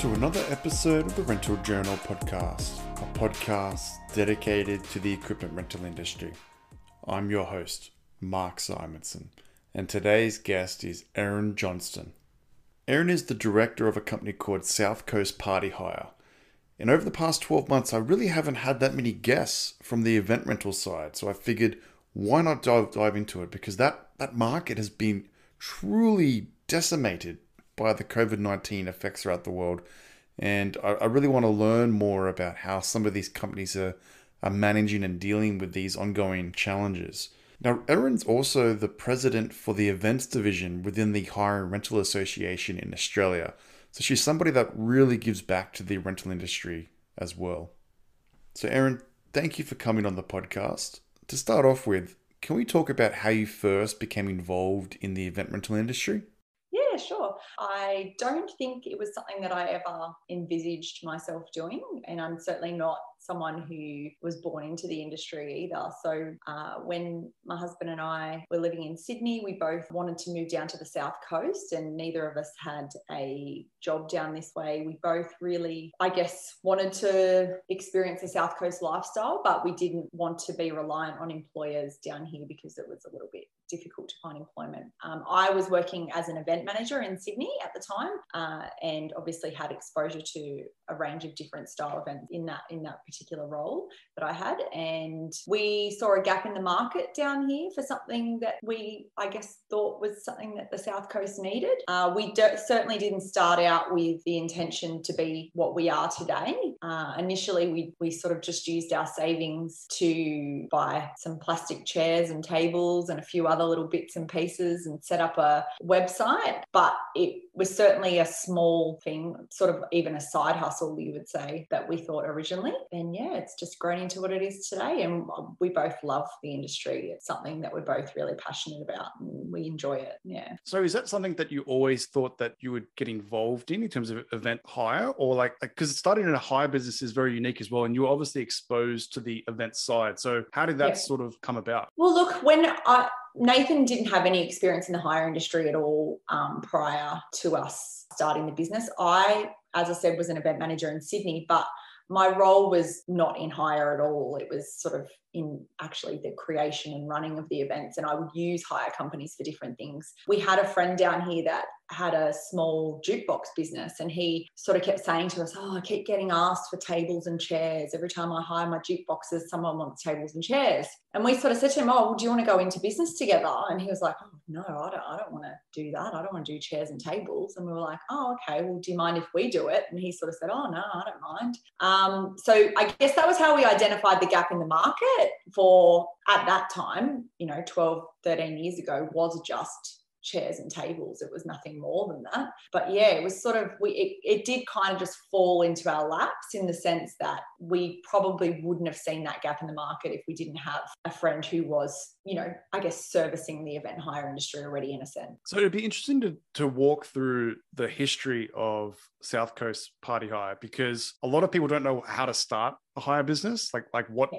to another episode of the Rental Journal podcast, a podcast dedicated to the equipment rental industry. I'm your host, Mark Simonsen, and today's guest is Erin Johnston. Erin is the director of a company called South Coast Party Hire. And over the past 12 months, I really haven't had that many guests from the event rental side. So I figured, why not dive, dive into it? Because that, that market has been truly decimated by the COVID 19 effects throughout the world. And I, I, really want to learn more about how some of these companies are, are managing and dealing with these ongoing challenges. Now, Erin's also the president for the events division within the Hire and Rental Association in Australia. So she's somebody that really gives back to the rental industry as well. So, Erin, thank you for coming on the podcast. To start off with, can we talk about how you first became involved in the event rental industry? Sure. I don't think it was something that I ever envisaged myself doing, and I'm certainly not someone who was born into the industry either. So uh, when my husband and I were living in Sydney, we both wanted to move down to the south coast, and neither of us had a job down this way. We both really, I guess, wanted to experience the south coast lifestyle, but we didn't want to be reliant on employers down here because it was a little bit difficult to find employment. Um, I was working as an event manager in Sydney at the time, uh, and obviously had exposure to a range of different style events in that in that particular role that I had. And we saw a gap in the market down here for something that we, I guess, thought was something that the South Coast needed. Uh, we do- certainly didn't start out with the intention to be what we are today. Uh, initially, we, we sort of just used our savings to buy some plastic chairs and tables and a few other little bits and pieces and set up a website. But it was certainly a small thing, sort of even a side hustle, you would say, that we thought originally. And yeah, it's just grown into what it is today. And we both love the industry. It's something that we're both really passionate about and we enjoy it. Yeah. So is that something that you always thought that you would get involved in in terms of event hire or like, because starting in a hire business is very unique as well. And you were obviously exposed to the event side. So how did that yeah. sort of come about? Well, look, when I, Nathan didn't have any experience in the hire industry at all um, prior to us starting the business. I, as I said, was an event manager in Sydney, but my role was not in hire at all. It was sort of in actually the creation and running of the events, and I would use hire companies for different things. We had a friend down here that had a small jukebox business and he sort of kept saying to us, Oh, I keep getting asked for tables and chairs. Every time I hire my jukeboxes, someone wants tables and chairs. And we sort of said to him, Oh, well, do you want to go into business together? And he was like, Oh, no, I don't, I don't want to do that. I don't want to do chairs and tables. And we were like, Oh, okay. Well, do you mind if we do it? And he sort of said, Oh, no, I don't mind. Um, so I guess that was how we identified the gap in the market for at that time, you know, 12, 13 years ago, was just chairs and tables. It was nothing more than that. But yeah, it was sort of we it, it did kind of just fall into our laps in the sense that we probably wouldn't have seen that gap in the market if we didn't have a friend who was, you know, I guess servicing the event hire industry already in a sense. So it'd be interesting to to walk through the history of South Coast Party Hire because a lot of people don't know how to start a hire business like like what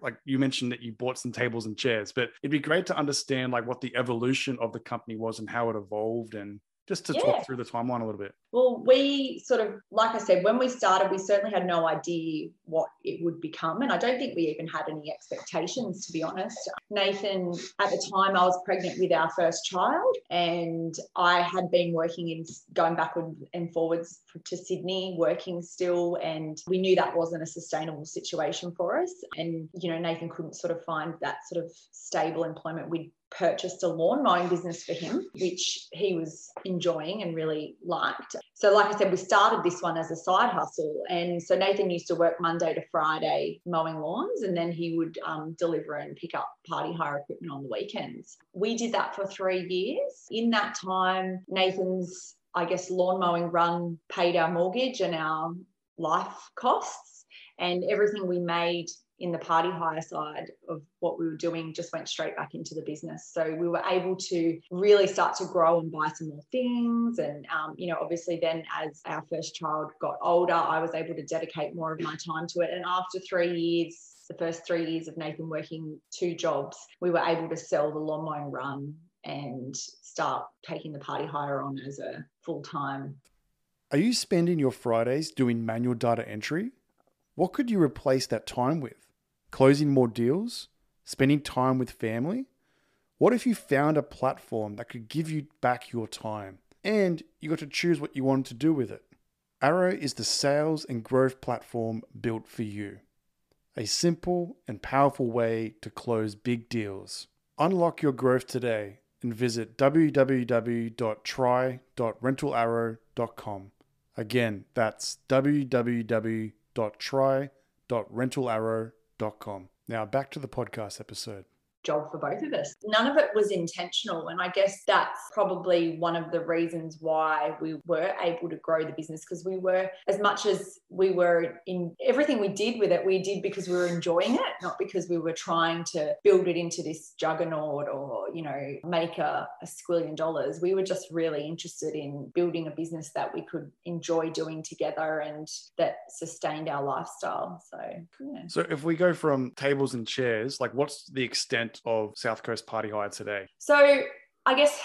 like you mentioned that you bought some tables and chairs but it'd be great to understand like what the evolution of the company was and how it evolved and just to yeah. talk through the timeline a little bit. Well, we sort of, like I said, when we started, we certainly had no idea what it would become. And I don't think we even had any expectations, to be honest. Nathan, at the time, I was pregnant with our first child, and I had been working in going backward and forwards to Sydney, working still. And we knew that wasn't a sustainable situation for us. And, you know, Nathan couldn't sort of find that sort of stable employment. We'd purchased a lawn mowing business for him, which he was enjoying and really liked. So, like I said, we started this one as a side hustle. And so Nathan used to work Monday to Friday mowing lawns, and then he would um, deliver and pick up party hire equipment on the weekends. We did that for three years. In that time, Nathan's, I guess, lawn mowing run paid our mortgage and our life costs. And everything we made in the party hire side of what we were doing just went straight back into the business. So we were able to really start to grow and buy some more things. And, um, you know, obviously then as our first child got older, I was able to dedicate more of my time to it. And after three years, the first three years of Nathan working two jobs, we were able to sell the lawn mowing run and start taking the party hire on as a full time Are you spending your Fridays doing manual data entry? What could you replace that time with? Closing more deals? Spending time with family? What if you found a platform that could give you back your time and you got to choose what you wanted to do with it? Arrow is the sales and growth platform built for you. A simple and powerful way to close big deals. Unlock your growth today and visit www.try.rentalarrow.com. Again, that's www.try.rentalarrow.com. Now back to the podcast episode job for both of us. None of it was intentional. And I guess that's probably one of the reasons why we were able to grow the business because we were, as much as we were in everything we did with it, we did because we were enjoying it, not because we were trying to build it into this juggernaut or, you know, make a, a squillion dollars. We were just really interested in building a business that we could enjoy doing together and that sustained our lifestyle. So, yeah. So if we go from tables and chairs, like what's the extent of South Coast Party Hire today? So I guess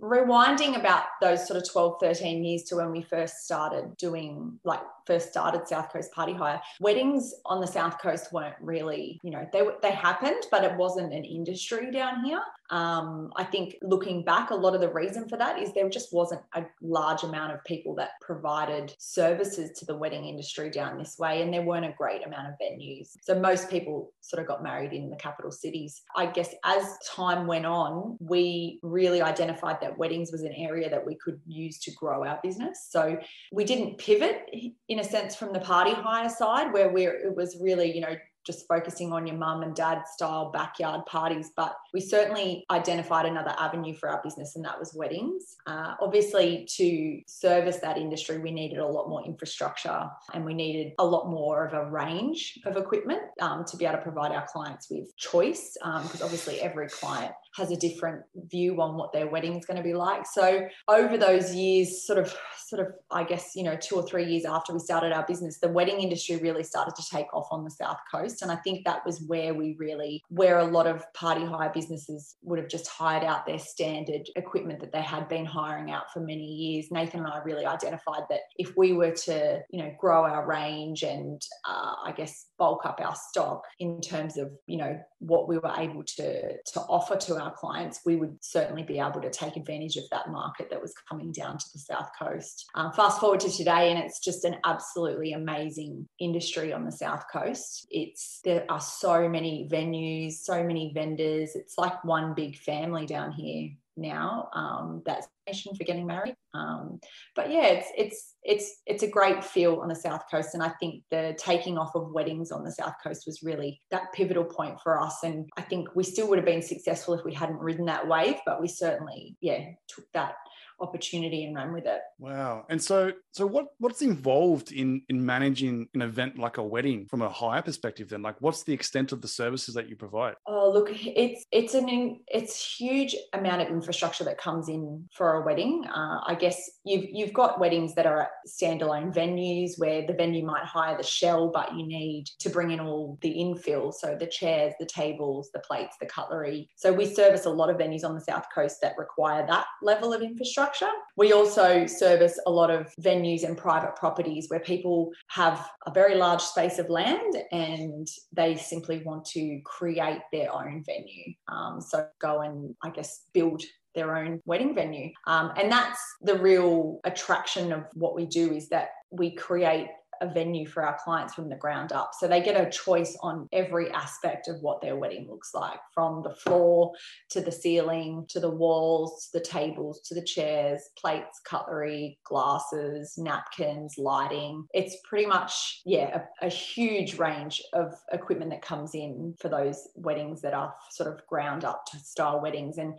rewinding about those sort of 12, 13 years to when we first started doing, like, first started South Coast Party Hire, weddings on the South Coast weren't really, you know, they, they happened, but it wasn't an industry down here. Um, I think looking back, a lot of the reason for that is there just wasn't a large amount of people that provided services to the wedding industry down this way, and there weren't a great amount of venues. So most people sort of got married in the capital cities. I guess as time went on, we really identified that weddings was an area that we could use to grow our business. So we didn't pivot in a sense from the party hire side where we it was really, you know, just focusing on your mum and dad style backyard parties, but we certainly identified another avenue for our business, and that was weddings. Uh, obviously, to service that industry, we needed a lot more infrastructure and we needed a lot more of a range of equipment um, to be able to provide our clients with choice, because um, obviously, every client has a different view on what their wedding is going to be like. So over those years, sort of, sort of, I guess you know, two or three years after we started our business, the wedding industry really started to take off on the south coast, and I think that was where we really, where a lot of party hire businesses would have just hired out their standard equipment that they had been hiring out for many years. Nathan and I really identified that if we were to, you know, grow our range and uh, I guess bulk up our stock in terms of, you know, what we were able to to offer to our clients, we would certainly be able to take advantage of that market that was coming down to the south coast. Um, fast forward to today, and it's just an absolutely amazing industry on the south coast. It's there are so many venues, so many vendors. It's like one big family down here now. Um, that's for getting married. Um, but yeah, it's it's it's it's a great feel on the south coast, and I think the taking off of weddings on the south coast was really that pivotal point for us. And I think we still would have been successful if we hadn't ridden that wave, but we certainly yeah took that opportunity and run with it. Wow. And so so what what's involved in in managing an event like a wedding from a hire perspective then? Like what's the extent of the services that you provide? Oh look, it's it's an it's huge amount of infrastructure that comes in for a wedding. Uh, I guess you've you've got weddings that are at standalone venues where the venue might hire the shell, but you need to bring in all the infill, so the chairs, the tables, the plates, the cutlery. So we service a lot of venues on the south coast that require that level of infrastructure infrastructure. We also service a lot of venues and private properties where people have a very large space of land and they simply want to create their own venue. Um, so go and, I guess, build their own wedding venue. Um, and that's the real attraction of what we do is that we create a venue for our clients from the ground up. So they get a choice on every aspect of what their wedding looks like from the floor to the ceiling to the walls to the tables to the chairs, plates, cutlery, glasses, napkins, lighting. It's pretty much, yeah, a, a huge range of equipment that comes in for those weddings that are sort of ground up to style weddings. And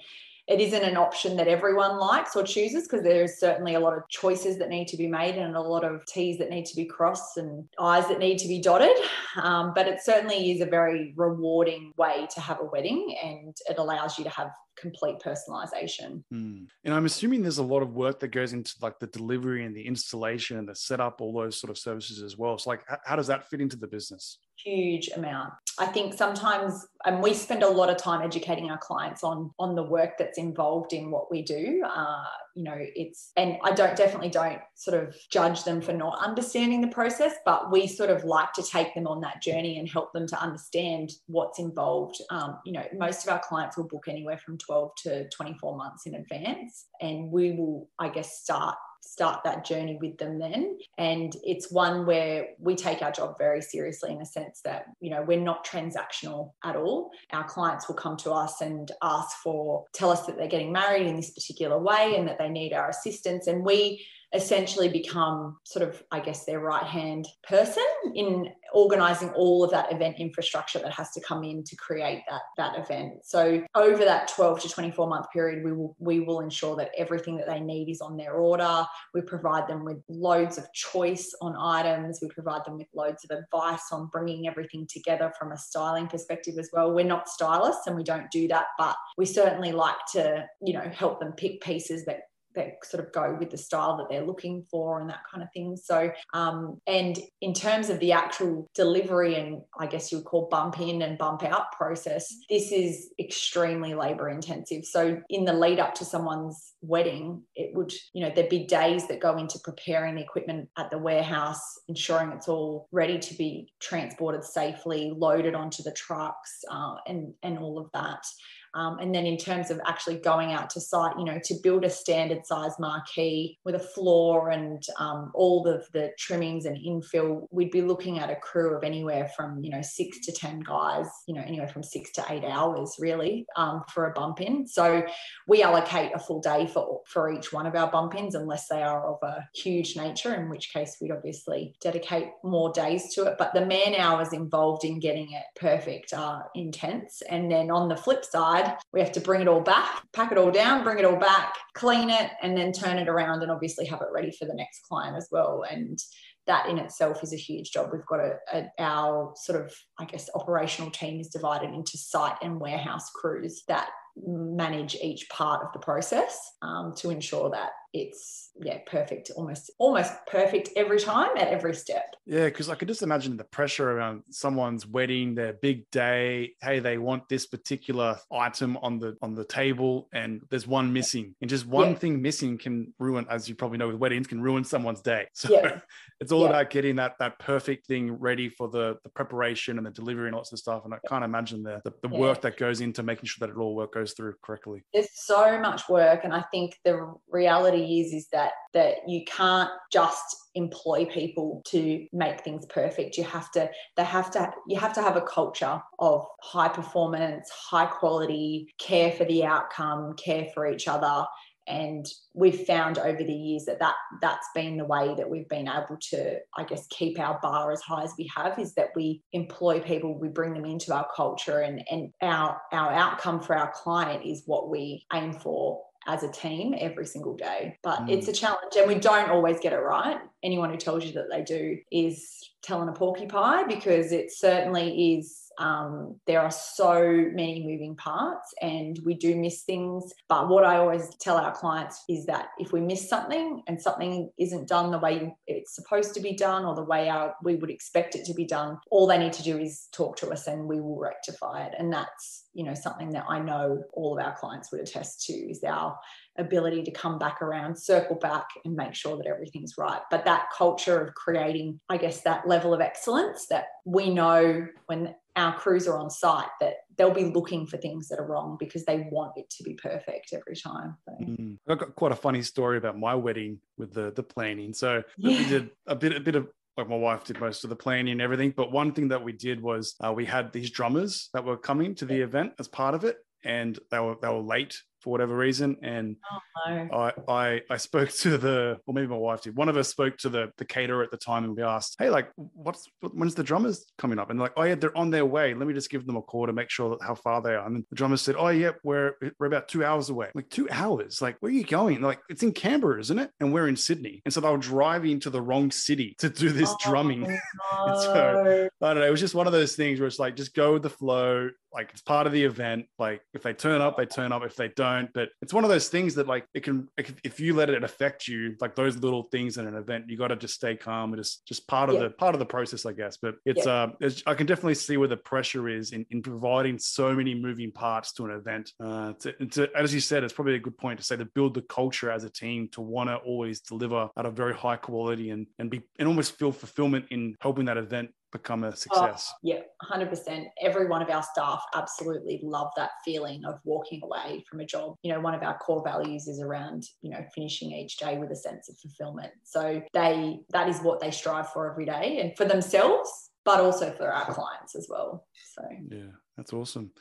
it isn't an option that everyone likes or chooses because there's certainly a lot of choices that need to be made and a lot of T's that need to be crossed and I's that need to be dotted. Um, but it certainly is a very rewarding way to have a wedding and it allows you to have complete personalization. Mm. And I'm assuming there's a lot of work that goes into like the delivery and the installation and the setup, all those sort of services as well. So, like, how does that fit into the business? huge amount. I think sometimes, and we spend a lot of time educating our clients on on the work that's involved in what we do. Uh, you know, it's and I don't definitely don't sort of judge them for not understanding the process, but we sort of like to take them on that journey and help them to understand what's involved. Um, you know, most of our clients will book anywhere from 12 to 24 months in advance, and we will, I guess, start start that journey with them then. And it's one where we take our job very seriously in a sense that you know we're not transactional at all. Our clients will come to us and ask for tell us that they're getting married in this particular way and that they need our assistance. And we essentially become sort of, I guess, their right hand person in organizing all of that event infrastructure that has to come in to create that, that event. So over that 12 to 24 month period, we will we will ensure that everything that they need is on their order. We provide them with loads of choice on items. We provide them with loads of advice on bringing everything together from a styling perspective as well. We're not stylists and we don't do that, but we certainly like to, you know, help them pick pieces that that sort of go with the style that they're looking for and that kind of thing. So, um, and in terms of the actual delivery and I guess you would call bump in and bump out process, this is extremely labor intensive. So, in the lead up to someone's wedding, it would, you know, there'd be days that go into preparing the equipment at the warehouse, ensuring it's all ready to be transported safely, loaded onto the trucks, uh, and and all of that. Um, and then in terms of actually going out to site, you know, to build a standard size marquee with a floor and um, all of the trimmings and infill, we'd be looking at a crew of anywhere from, you know, six to 10 guys, you know, anywhere from six to eight hours really um, for a bump in. So we allocate a full day for, for each one of our bump ins unless they are of a huge nature, in which case we'd obviously dedicate more days to it. But the man hours involved in getting it perfect are intense. And then on the flip side, We have to bring it all back, pack it all down, bring it all back, clean it, and then turn it around and obviously have it ready for the next client as well. And that in itself is a huge job. We've got a, a, our sort of, I guess, operational team is divided into site and warehouse crews that manage each part of the process um, to ensure that it's yeah perfect almost almost perfect every time at every step yeah because i could just imagine the pressure around someone's wedding their big day hey they want this particular item on the on the table and there's one missing and just one yeah. thing missing can ruin as you probably know with weddings can ruin someone's day so yeah. it's all yeah. about getting that that perfect thing ready for the the preparation and the delivery and lots of stuff and i can't imagine the the, the work that goes into making sure that it all work goes through correctly there's so much work and i think the reality reality is is that that you can't just employ people to make things perfect. You have to they have to you have to have a culture of high performance high quality care for the outcome care for each other. And we've found over the years that, that that's been the way that we've been able to i guess keep our bar as high as we have is that we employ people we bring them into our culture and and our our outcome for our client is what we aim for as a team every single day. But mm. it's a challenge and we don't always get it right. Anyone who tells you that they do is telling a porcupine because it certainly is um, there are so many moving parts and we do miss things. But what I always tell our clients is that if we miss something and something isn't done the way it's supposed to be done or the way our, we would expect it to be done, all they need to do is talk to us and we will rectify it. And that's, you know, something that I know all of our clients would attest to is our ability to come back around, circle back, and make sure that everything's right. But that culture of creating, I guess, that level of excellence that we know when our crews are on site that they'll be looking for things that are wrong because they want it to be perfect every time. So. Mm. I've got quite a funny story about my wedding with the the planning. So yeah. we did a bit a bit of like my wife did most of the planning and everything. But one thing that we did was uh, we had these drummers that were coming to the event as part of it, and they were they were late for whatever reason. And oh, no. I, I I spoke to the, or maybe my wife did. One of us spoke to the the caterer at the time, and we asked, "Hey, like, what's when's the drummers coming up?" And they're like, "Oh yeah, they're on their way. Let me just give them a call to make sure how far they are." And the drummers said, "Oh yeah, we're we're about two hours away." I'm like two hours? Like, where are you going? like, it's in Canberra, isn't it? And we're in Sydney. And so they were driving to the wrong city to do this oh, drumming. No. so I don't know. It was just one of those things where it's like, just go with the flow. Like it's part of the event. Like if they turn up, they turn up. If they don't. But it's one of those things that like it can if you let it affect you, like those little things in an event, you got to just stay calm. It's just part of yeah. the part of the process, I guess. But it's yeah. uh, it's, I can definitely see where the pressure is in, in providing so many moving parts to an event. Uh, to, to, as you said, it's probably a good point to say to build the culture as a team to want to always deliver at a very high quality and and be and almost feel fulfillment in helping that event become a oh, success. Oh, yeah, 100%. Every one of our staff absolutely love that feeling of walking away from a job. You know, one of our core values is around, you know, finishing each day with a sense of fulfillment. So they that is what they strive for every day and for themselves, but also for our clients as well. So Yeah, that's awesome.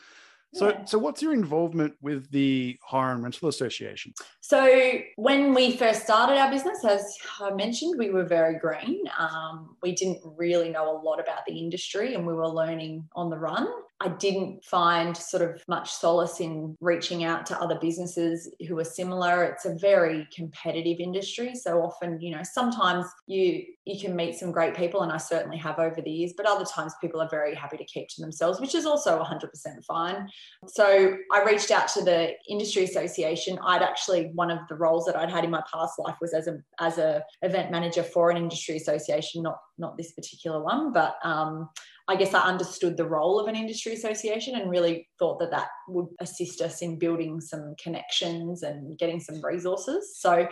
So, yeah. so what's your involvement with the Hire and Rental Association? So, when we first started our business, as I mentioned, we were very green. Um, we didn't really know a lot about the industry, and we were learning on the run. I didn't find sort of much solace in reaching out to other businesses who are similar. It's a very competitive industry. So often, you know, sometimes you you can meet some great people, and I certainly have over the years, but other times people are very happy to keep to themselves, which is also 100% fine. So I reached out to the industry association. I'd actually one of the roles that I'd had in my past life was as a as a event manager for an industry association, not not this particular one, but um, I guess I understood the role of an industry association and really thought that that would assist us in building some connections and getting some resources. So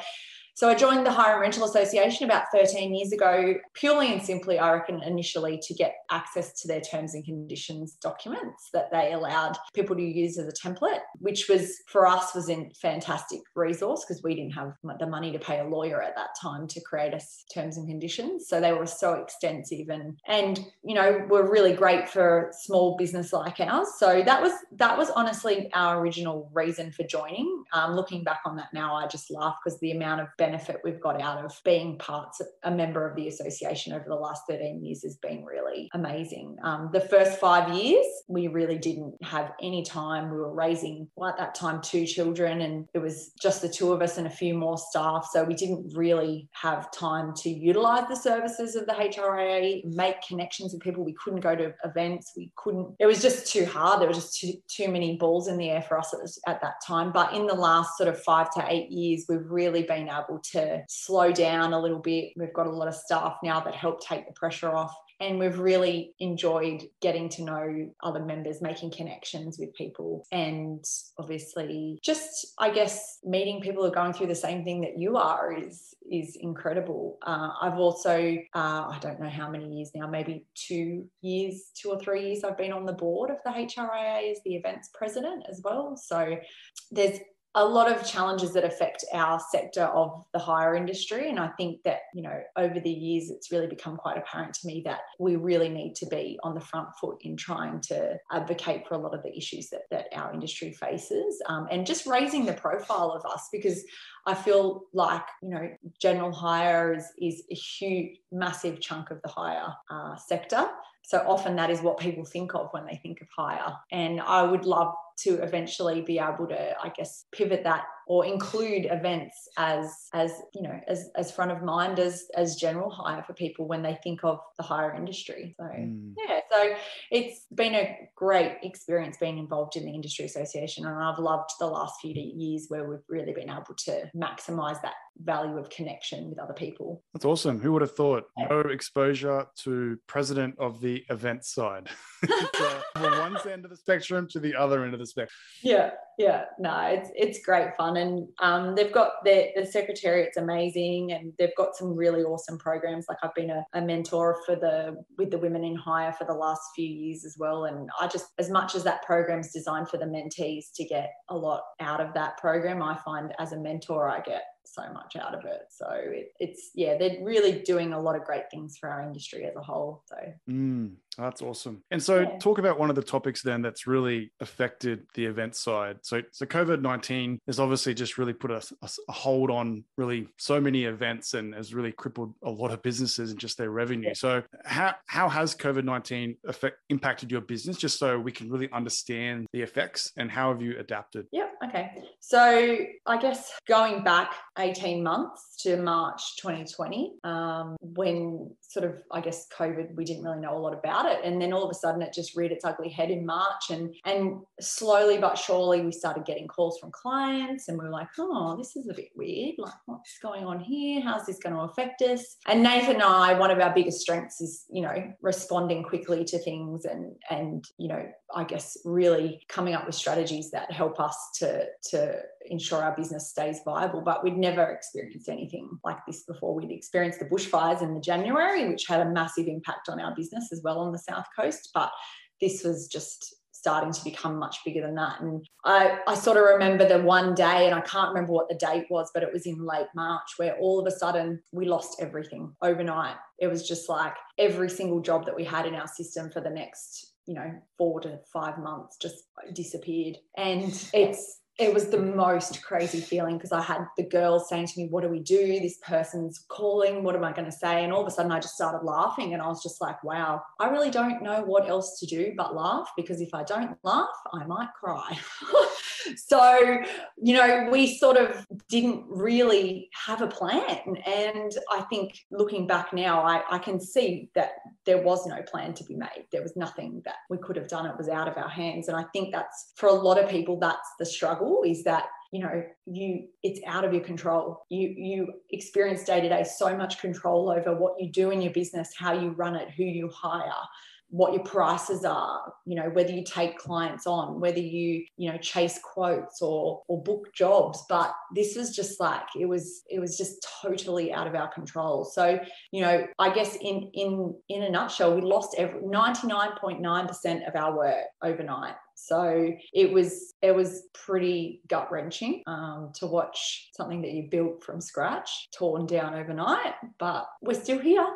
so I joined the Hire and Rental Association about 13 years ago, purely and simply, I reckon, initially to get access to their terms and conditions documents that they allowed people to use as a template, which was for us was a fantastic resource because we didn't have the money to pay a lawyer at that time to create us terms and conditions. So they were so extensive and and you know were really great for small business like ours. So that was that was honestly our original reason for joining. Um, looking back on that now, I just laugh because the amount of benefit we've got out of being parts a member of the association over the last 13 years has been really amazing. Um, the first five years, we really didn't have any time. We were raising, well, at that time, two children, and it was just the two of us and a few more staff. So we didn't really have time to utilize the services of the HRIA, make connections with people. We couldn't go to events. We couldn't, it was just too hard. There was just too, too many balls in the air for us at, at that time. But in the last sort of five to eight years, we've really been able to slow down a little bit. We've got a lot of staff now that help take the pressure off. And we've really enjoyed getting to know other members, making connections with people, and obviously just, I guess, meeting people who are going through the same thing that you are is is incredible. Uh, I've also, uh, I don't know how many years now, maybe two years, two or three years, I've been on the board of the HRIA as the events president as well. So there's a lot of challenges that affect our sector of the hire industry. And I think that, you know, over the years, it's really become quite apparent to me that we really need to be on the front foot in trying to advocate for a lot of the issues that, that our industry faces um, and just raising the profile of us because I feel like, you know, general hire is, is a huge, massive chunk of the hire uh, sector. So often that is what people think of when they think of hire. And I would love to eventually be able to, I guess, pivot that or include events as as you know as as front of mind as as general hire for people when they think of the hire industry so mm. yeah so it's been a great experience being involved in the industry association and i've loved the last few years where we've really been able to maximize that value of connection with other people. That's awesome. Who would have thought no exposure to president of the event side. Uh, from one end of the spectrum to the other end of the spectrum. Yeah yeah. No it's it's great fun. And um, they've got their the secretariat's amazing, and they've got some really awesome programs. Like I've been a, a mentor for the with the women in hire for the last few years as well, and I just as much as that program's designed for the mentees to get a lot out of that program, I find as a mentor I get so much out of it. So it, it's yeah, they're really doing a lot of great things for our industry as a whole. So mm, that's awesome. And so yeah. talk about one of the topics then that's really affected the event side. So so COVID nineteen has obviously just really put a, a, hold on really so many events and has really crippled a lot of businesses and just their revenue. Yeah. So how how has COVID nineteen affect impacted your business? Just so we can really understand the effects and how have you adapted? Yeah. Okay. So I guess going back 18 months to March 2020, um, when sort of, I guess, COVID, we didn't really know a lot about it. And then all of a sudden it just reared its ugly head in March. And and slowly but surely we started getting calls from clients and we were like, oh, this is a bit weird. Like, what's going on here? How's this going to affect us? And Nathan and I, one of our biggest strengths is, you know, responding quickly to things and and, you know, I guess really coming up with strategies that help us to to ensure our business stays viable. But we'd never experienced anything like this before. We'd experienced the bushfires in the January, which had a massive impact on our business as well on the south coast. But this was just starting to become much bigger than that. And I, I sort of remember the one day, and I can't remember what the date was, but it was in late March where all of a sudden we lost everything overnight. It was just like every single job that we had in our system for the next you know four to five months just disappeared and it's it was the most crazy feeling because I had the girls saying to me, What do we do? This person's calling. What am I going to say? And all of a sudden, I just started laughing. And I was just like, Wow, I really don't know what else to do but laugh because if I don't laugh, I might cry. so, you know, we sort of didn't really have a plan. And I think looking back now, I, I can see that there was no plan to be made. There was nothing that we could have done. It was out of our hands. And I think that's for a lot of people, that's the struggle is that you know you it's out of your control you you experience day to day so much control over what you do in your business how you run it who you hire what your prices are you know whether you take clients on whether you you know chase quotes or or book jobs but this was just like it was it was just totally out of our control so you know i guess in in in a nutshell we lost every 99.9% of our work overnight so it was it was pretty gut wrenching um, to watch something that you built from scratch torn down overnight. But we're still here.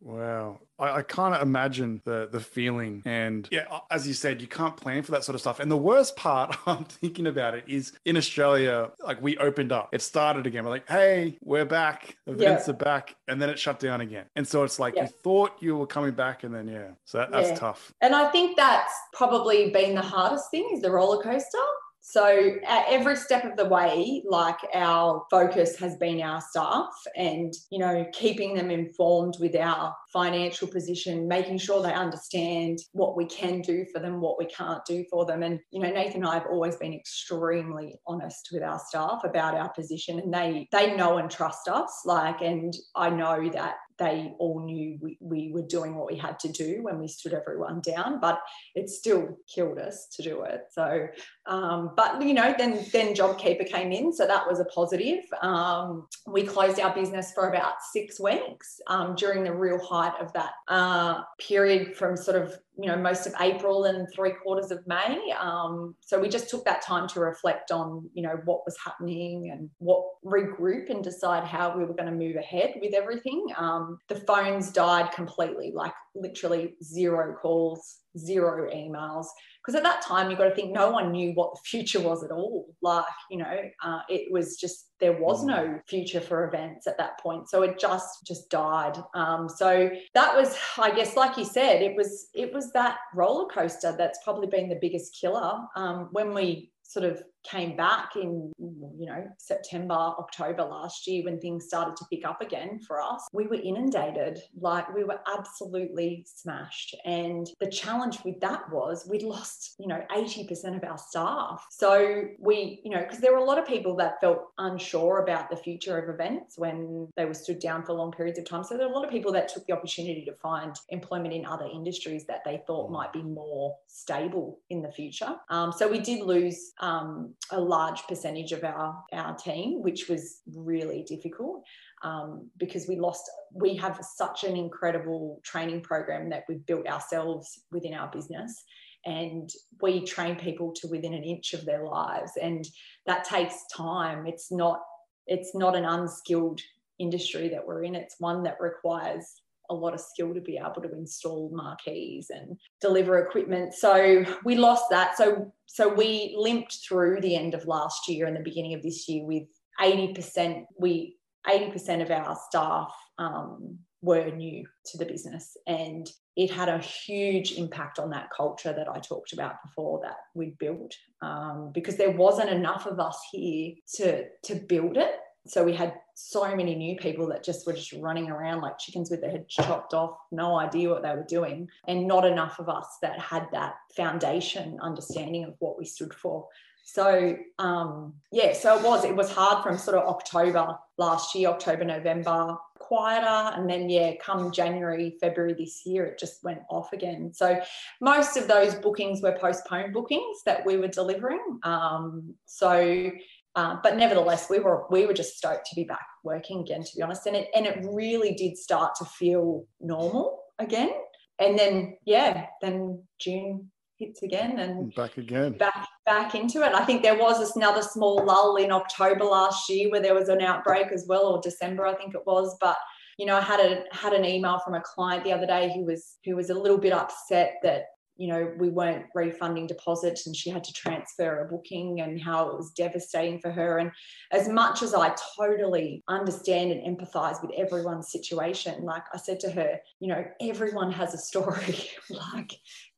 Wow. I, I can't imagine the the feeling. And yeah, as you said, you can't plan for that sort of stuff. And the worst part, I'm thinking about it, is in Australia, like we opened up, it started again. We're like, hey, we're back, events yeah. are back, and then it shut down again. And so it's like yeah. you thought you were coming back, and then yeah, so that, that's yeah. tough. And I think that's probably been the hardest thing is the roller coaster so at every step of the way, like our focus has been our staff and, you know, keeping them informed with our financial position, making sure they understand what we can do for them, what we can't do for them. And, you know, Nathan and I have always been extremely honest with our staff about our position and they they know and trust us. Like, and I know that they all knew we, we were doing what we had to do when we stood everyone down, but it still killed us to do it. So, um, but you know, then then JobKeeper came in, so that was a positive. Um, we closed our business for about six weeks um, during the real height of that uh, period from sort of you know most of April and three quarters of May. Um, so we just took that time to reflect on you know what was happening and what regroup and decide how we were going to move ahead with everything. Um, the phones died completely, like literally zero calls, zero emails. Because at that time you've got to think no one knew what the future was at all. Like you know uh, it was just there was mm. no future for events at that point. So it just just died. Um, so that was i guess like you said it was it was that roller coaster that's probably been the biggest killer um, when we sort of came back in you know September October last year when things started to pick up again for us. We were inundated like we were absolutely smashed. And the challenge with that was we'd lost you know 80% of our staff. So we you know because there were a lot of people that felt unsure about the future of events when they were stood down for long periods of time. So there were a lot of people that took the opportunity to find employment in other industries that they thought might be more stable in the future. Um, so we did lose um, a large percentage of our, our team, which was really difficult um, because we lost, we have such an incredible training program that we've built ourselves within our business. And we train people to within an inch of their lives. And that takes time. It's not, it's not an unskilled industry that we're in. It's one that requires a lot of skill to be able to install marquees and deliver equipment. So we lost that. So so we limped through the end of last year and the beginning of this year with 80%. We 80% of our staff um, were new to the business and it had a huge impact on that culture that I talked about before that we built um, because there wasn't enough of us here to to build it so we had so many new people that just were just running around like chickens with their heads chopped off, no idea what they were doing, and not enough of us that had that foundation understanding of what we stood for. So um, yeah, so it was it was hard from sort of October last year, October, November, quieter, and then yeah, come January, February this year, it just went off again. So most of those bookings were postponed bookings that we were delivering. Um, so uh, but nevertheless, we were we were just stoked to be back working again, to be honest. And it and it really did start to feel normal again. And then yeah, then June hits again and back again back back into it i think there was another small lull in october last year where there was an outbreak as well or december i think it was but you know i had a had an email from a client the other day who was who was a little bit upset that you know, we weren't refunding deposits and she had to transfer a booking and how it was devastating for her. And as much as I totally understand and empathize with everyone's situation, like I said to her, you know, everyone has a story. like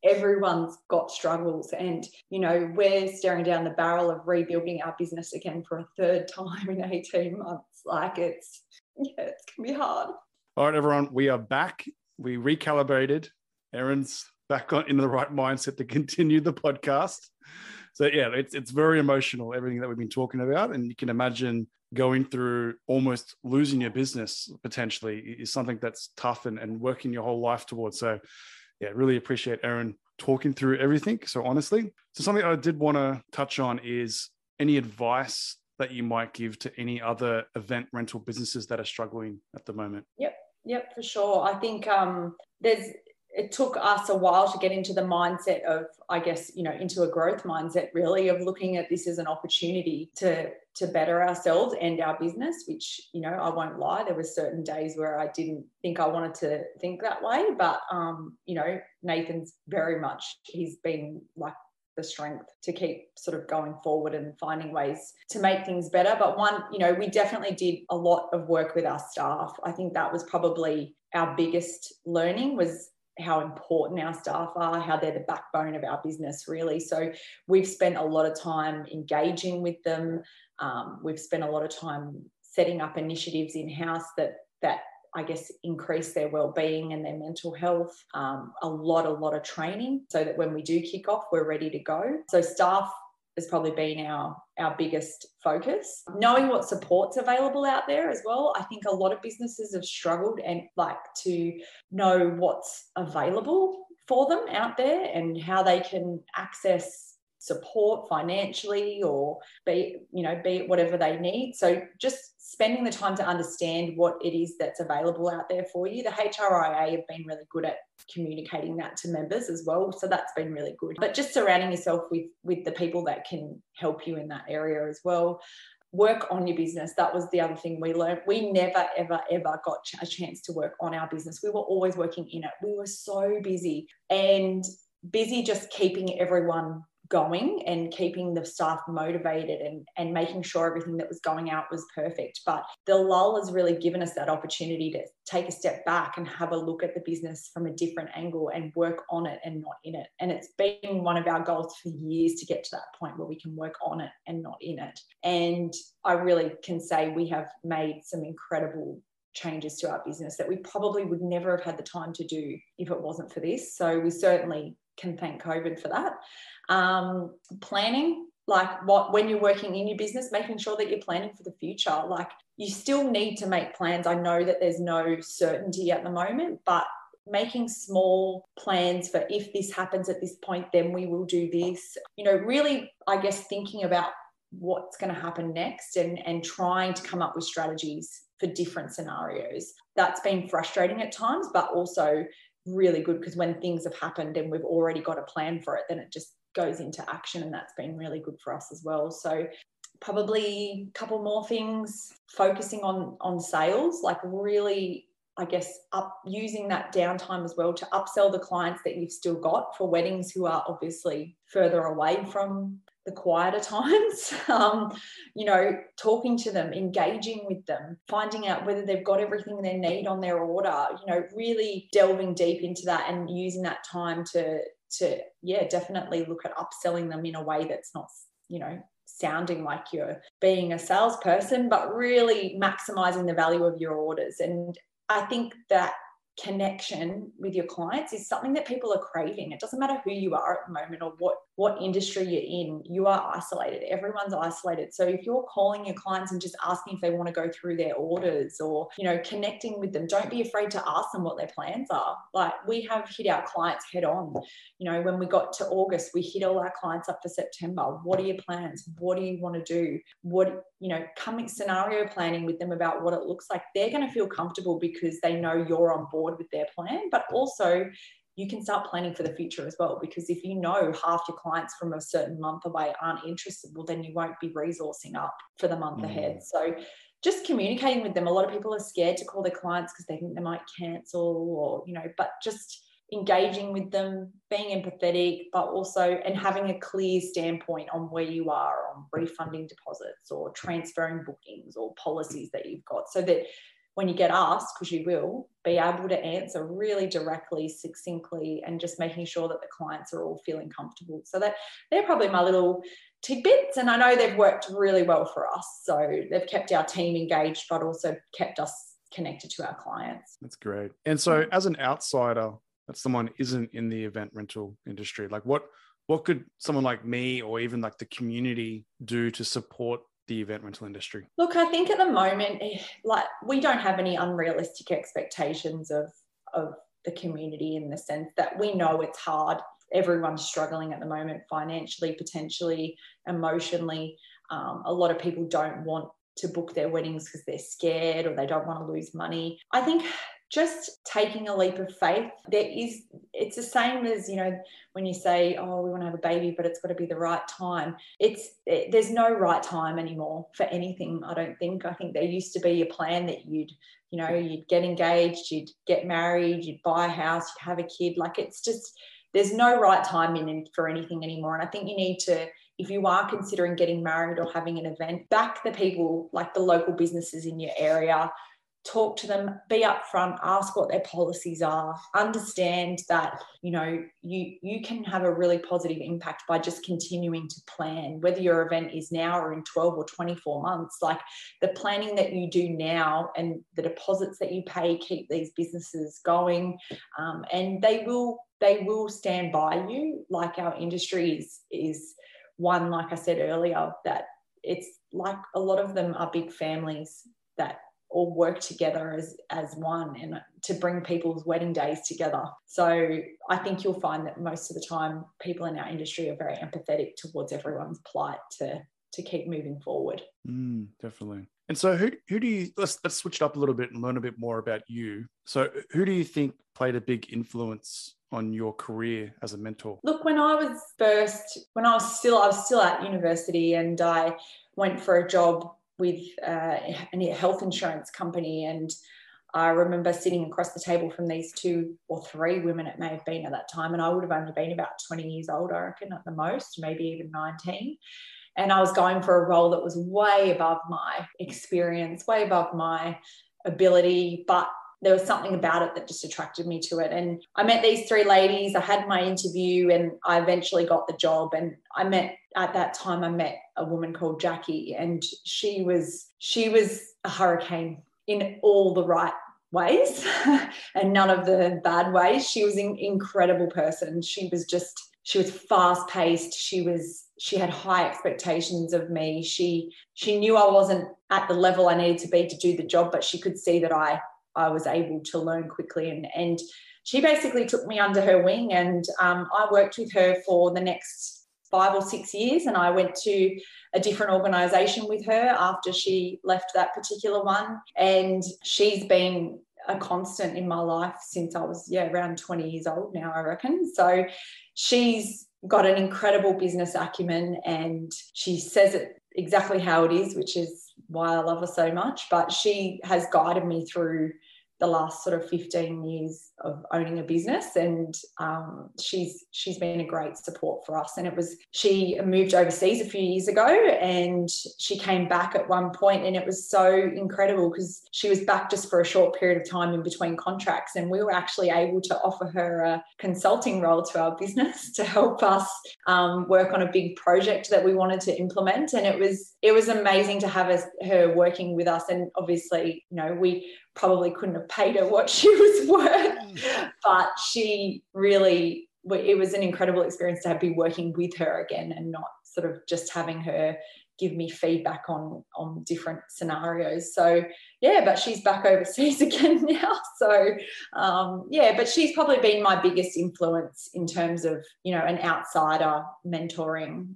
everyone's got struggles. And, you know, we're staring down the barrel of rebuilding our business again for a third time in 18 months. Like it's, yeah, it's going to be hard. All right, everyone, we are back. We recalibrated. Erin's back on in the right mindset to continue the podcast. So yeah, it's it's very emotional everything that we've been talking about, and you can imagine going through almost losing your business potentially is something that's tough and, and working your whole life towards. So yeah, really appreciate Erin talking through everything so honestly. So something I did want to touch on is any advice that you might give to any other event rental businesses that are struggling at the moment. Yep. Yep, for sure. I think um, there's it took us a while to get into the mindset of i guess you know into a growth mindset really of looking at this as an opportunity to to better ourselves and our business which you know i won't lie there were certain days where i didn't think i wanted to think that way but um you know nathan's very much he's been like the strength to keep sort of going forward and finding ways to make things better. But one, you know, we definitely did a lot of work with our staff. I think that was probably our biggest learning was how important our staff are, how they're the backbone of our business, really. So we've spent a lot of time engaging with them. Um, we've spent a lot of time setting up initiatives in house that that I guess increase their well-being and their mental health. Um, a lot, a lot of training, so that when we do kick off, we're ready to go. So staff has probably been our our biggest focus. Knowing what supports available out there as well i think a lot of businesses have struggled and like to know what's available for them out there and how they can access support financially or be you know be it whatever they need. So just spending the time to understand what it is that's available out there for you. The hria have been really good at communicating that to members as well. So that's been really good. But just surrounding yourself with with the people that can help you in that area as well. Work on your business. That was the other thing we learned. We never ever ever got a chance to work on our business. We were always working in it. We were so busy. And busy just keeping everyone going and keeping the staff motivated and, and making sure everything that was going out was perfect. But the lull has really given us that opportunity to take a step back and have a look at the business from a different angle and work on it and not in it. And it's been one of our goals for years to get to that point where we can work on it and not in it. And I really can say we have made some incredible changes to our business that we probably would never have had the time to do if it wasn't for this. So we certainly can thank COVID for that um, planning like what when you're working in your business making sure that you're planning for the future. Like you still need to make plans. I know that there's no certainty at the moment but making small plans for if this happens at this point then we will do this. You know really i guess thinking about what's going to happen next and and trying to come up with strategies for different scenarios. That's been frustrating at times but also really good because when things have happened and we've already got a plan for it then it just goes into action and that's been really good for us as well so probably a couple more things focusing on on sales like really I guess up using that downtime as well to upsell the clients that you've still got for weddings who are obviously further away from the quieter times. Um, you know, talking to them, engaging with them, finding out whether they've got everything they need on their order. You know, really delving deep into that and using that time to to yeah definitely look at upselling them in a way that's not you know sounding like you're being a salesperson, but really maximizing the value of your orders. And I think that connection with your clients is something that people are craving. It doesn't matter who you are at the moment or what what industry you're in, you are isolated. Everyone's isolated. So if you're calling your clients and just asking if they want to go through their orders or, you know, connecting with them, don't be afraid to ask them what their plans are. Like we have hit our clients head on. You know, when we got to August, we hit all our clients up for September. What are your plans? What do you want to do? What, you know, coming scenario planning with them about what it looks like. They're going to feel comfortable because they know you're on board with their plan, but also you can start planning for the future as well. Because if you know half your clients from a certain month away aren't interested, well, then you won't be resourcing up for the month mm. ahead. So just communicating with them. A lot of people are scared to call their clients because they think they might cancel or, you know, but just engaging with them, being empathetic, but also and having a clear standpoint on where you are on refunding deposits or transferring bookings or policies that you've got so that when you get asked, because you will, be able to answer really directly, succinctly, and just making sure that the clients are all feeling comfortable. So that they're probably my little tidbits. And I know they've worked really well for us. So they've kept our team engaged, but also kept us connected to our clients. That's great. And so mm. as an outsider, that someone isn't in the event rental industry, like what what could someone like me or even like the community do to support the event rental industry? Look, I think at the moment, eh, like we don't have any unrealistic expectations of of the community in the sense that we know it's hard. Everyone's struggling at the moment financially, potentially, emotionally. Um, a lot of people don't want to book their weddings because they're scared or they don't want to lose money. I think just taking a leap of faith. There is it's the same as you know when you say oh we want to have a baby but it's got to be the right time. It's it, there's no right time anymore for anything i don't think. I think there used to be a plan that you'd you know you'd get engaged you'd get married you'd buy a house you'd have a kid. Like it's just there's no right time in for anything anymore. And i think you need to if you are considering getting married or having an event back the people like the local businesses in your area talk to them be upfront ask what their policies are understand that you know you you can have a really positive impact by just continuing to plan whether your event is now or in 12 or 24 months. Like the planning that you do now and the deposits that you pay keep these businesses going um, and they will they will stand by you. Like our industry is is one like i said earlier that it's like a lot of them are big families that all work together as as one and to bring people's wedding days together. So i think you'll find that most of the time people in our industry are very empathetic towards everyone's plight to to keep moving forward. Mm, definitely. And so who who do you let's let's switch it up a little bit and learn a bit more about you. So who do you think played a big influence on your career as a mentor? Look when i was first when i was still i was still at university and i went for a job with uh, a health insurance company. And I remember sitting across the table from these two or three women, it may have been at that time, and I would have only been about 20 years old, I reckon, at the most, maybe even 19. And I was going for a role that was way above my experience, way above my ability, but there was something about it that just attracted me to it. And I met these three ladies. I had my interview and I eventually got the job. And I met at that time, I met a woman called Jackie, and she was she was a hurricane in all the right ways and none of the bad ways. She was an incredible person. She was just she was fast paced. She was she had high expectations of me. She she knew I wasn't at the level I needed to be to do the job, but she could see that I I was able to learn quickly. And, and she basically took me under her wing, and um, I worked with her for the next five or six years. And I went to a different organization with her after she left that particular one. And she's been a constant in my life since I was, yeah, around 20 years old now, I reckon. So she's got an incredible business acumen and she says it exactly how it is, which is why I love her so much. But she has guided me through the last sort of 15 years of owning a business and um, she's she's been a great support for us. And it was she moved overseas a few years ago and she came back at one point and it was so incredible because she was back just for a short period of time in between contracts and we were actually able to offer her a consulting role to our business to help us um, work on a big project that we wanted to implement. And it was it was amazing to have us, her working with us. And obviously you know we probably couldn't have paid her what she was worth. Mm. but she really, it was an incredible experience to have, be working with her again and not sort of just having her give me feedback on on different scenarios so yeah but she's back overseas again now so um, yeah but she's probably been my biggest influence in terms of you know an outsider mentoring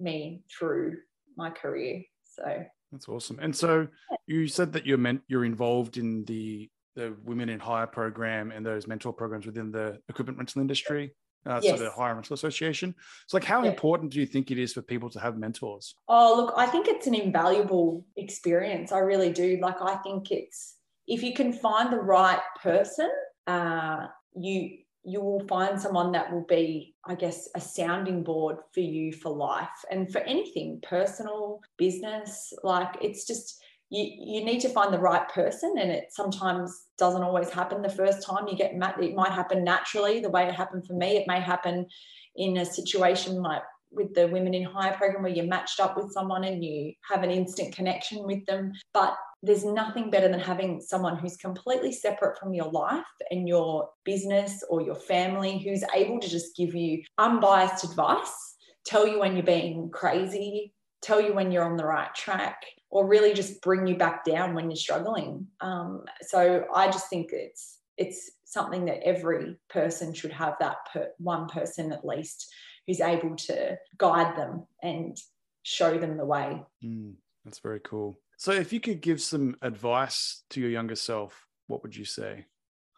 me through my career so that's awesome. And so you said that you're meant you're involved in the the Women in Hire program and those mentor programs within the equipment rental industry. Uh, yes. So the Hire Rental Association. So, like, how yeah. important do you think it is for people to have mentors? Oh, look, I think it's an invaluable experience. I really do. Like, I think it's if you can find the right person, uh, you you will find someone that will be, I guess, a sounding board for you for life and for anything personal, business. Like it's just, you, you need to find the right person and it sometimes doesn't always happen the first time you get met it might happen naturally the way it happened for me it may happen in a situation like with the women in hire program where you're matched up with someone and you have an instant connection with them but there's nothing better than having someone who's completely separate from your life and your business or your family who's able to just give you unbiased advice, tell you when you're being crazy, tell you when you're on the right track, or really just bring you back down when you're struggling. Um, so I just think it's it's something that every person should have that per, one person at least who's able to guide them and show them the way. Mm, that's very cool. So, if you could give some advice to your younger self, what would you say?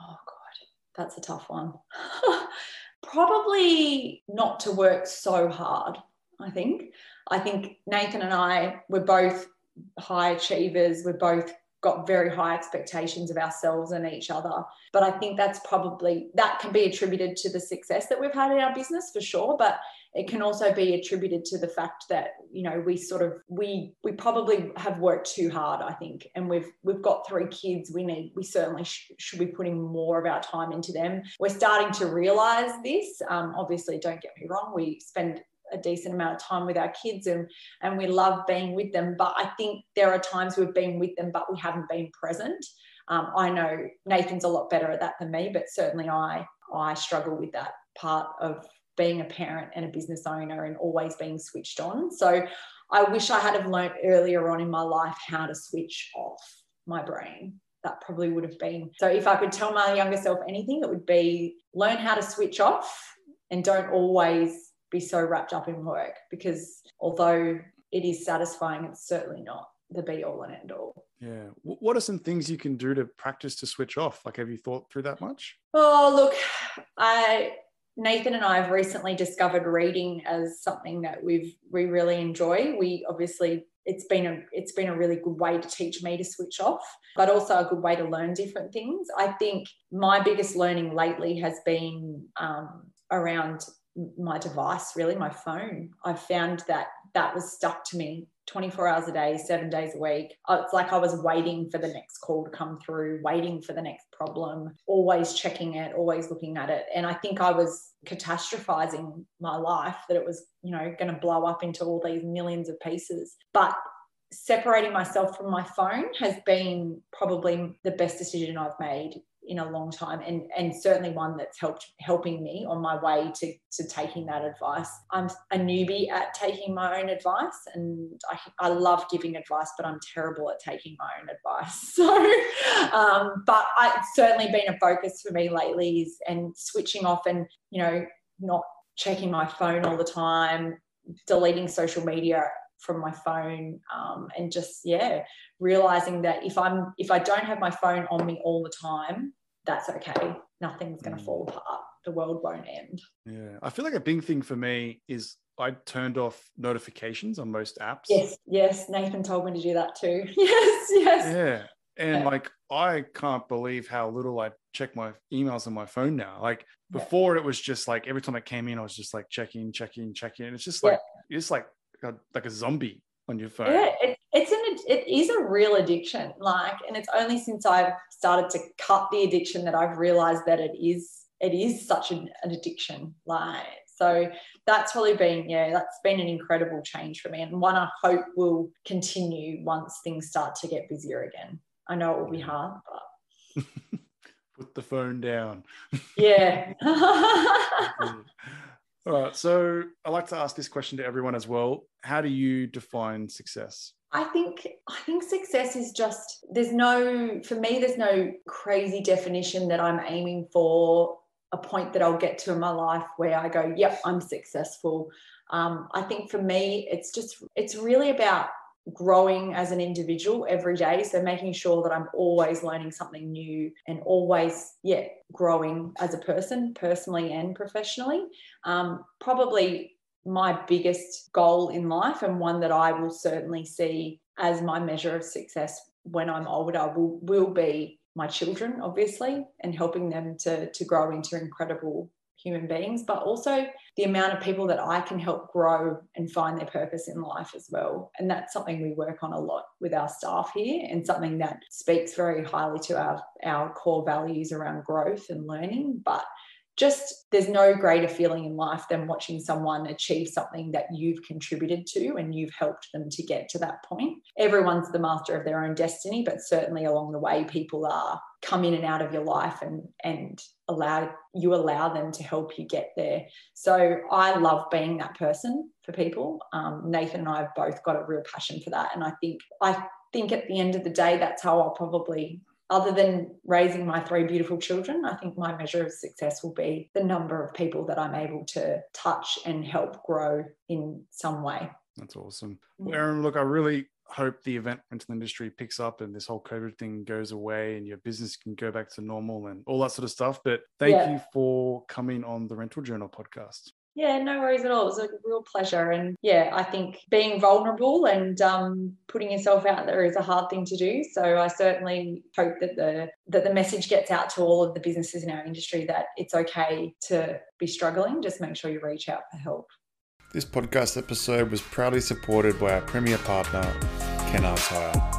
Oh, God, that's a tough one. Probably not to work so hard, I think. I think Nathan and I, we're both high achievers. We're both got very high expectations of ourselves and each other. But I think that's probably, that can be attributed to the success that we've had in our business for sure. But it can also be attributed to the fact that you know we sort of we we probably have worked too hard i think and we've we've got three kids we need we certainly sh- should be putting more of our time into them we're starting to realize this um, obviously don't get me wrong we spend a decent amount of time with our kids and and we love being with them but i think there are times we've been with them but we haven't been present um, i know nathan's a lot better at that than me but certainly i i struggle with that part of being a parent and a business owner and always being switched on. So I wish I had have learned earlier on in my life how to switch off my brain. That probably would have been. So if I could tell my younger self anything, it would be learn how to switch off and don't always be so wrapped up in work because although it is satisfying, it's certainly not the be all and end all. Yeah. What are some things you can do to practice to switch off? Like, have you thought through that much? Oh, look, I Nathan and I have recently discovered reading as something that we've we really enjoy. We obviously it's been a it's been a really good way to teach me to switch off, but also a good way to learn different things. I think my biggest learning lately has been um, around my device, really my phone. I've found that that was stuck to me 24 hours a day, seven days a week. Uh, it's like I was waiting for the next call to come through, waiting for the next problem, always checking it, always looking at it. And I think I was catastrophizing my life that it was, you know, going to blow up into all these millions of pieces. But separating myself from my phone has been probably the best decision I've made in a long time and and certainly one that's helped helping me on my way to to taking that advice. I'm a newbie at taking my own advice and i, I love giving advice but i'm terrible at taking my own advice. So um, but I, it's certainly been a focus for me lately is and switching off and you know not checking my phone all the time deleting social media from my phone um, and just yeah realizing that if i'm if i don't have my phone on me all the time that's okay. Nothing's going to mm. fall apart. The world won't end. Yeah. I feel like a big thing for me is I turned off notifications on most apps. Yes. Yes. Nathan told me to do that too. Yes. Yes. Yeah. And yeah. like, I can't believe how little I check my emails on my phone now. Like before, yeah. it was just like every time I came in, I was just like checking, checking, checking. And it's just like yeah. it's like a, like a zombie on your phone. Yeah, it, it's an it is a real addiction. Like, and it's only since I've started to cut the addiction that I've realized that it is it is such an, an addiction. Like, so that's probably been yeah, that's been an incredible change for me, and one I hope will continue once things start to get busier again. I know it will be hard, but put the phone down. Yeah. All right. So I like to ask this question to everyone as well. How do you define success? I think I think success is just there's no for me there's no crazy definition that I'm aiming for a point that I'll get to in my life where I go yep I'm successful. Um, I think for me it's just it's really about growing as an individual every day. So making sure that i'm always learning something new and always yeah growing as a person personally and professionally. Um, probably my biggest goal in life and one that i will certainly see as my measure of success when i'm older will, will be my children obviously and helping them to, to grow into incredible human beings, but also the amount of people that I can help grow and find their purpose in life as well. And that's something we work on a lot with our staff here and something that speaks very highly to our, our core values around growth and learning. But just there's no greater feeling in life than watching someone achieve something that you've contributed to and you've helped them to get to that point. Everyone's the master of their own destiny, but certainly along the way, people are come in and out of your life and and allow you allow them to help you get there. So I love being that person for people. Um, Nathan and I have both got a real passion for that, and I think I think at the end of the day, that's how I'll probably other than raising my three beautiful children, I think my measure of success will be the number of people that I'm able to touch and help grow in some way. That's awesome. Well, Erin, look, I really hope the event rental industry picks up and this whole COVID thing goes away and your business can go back to normal and all that sort of stuff. But thank yeah. you for coming on the Rental Journal podcast. Yeah, no worries at all. It was a real pleasure. And yeah, I think being vulnerable and um, putting yourself out there is a hard thing to do. So I certainly hope that the that the message gets out to all of the businesses in our industry that it's okay to be struggling. Just make sure you reach out for help. This podcast episode was proudly supported by our premier partner, Kennards Hire.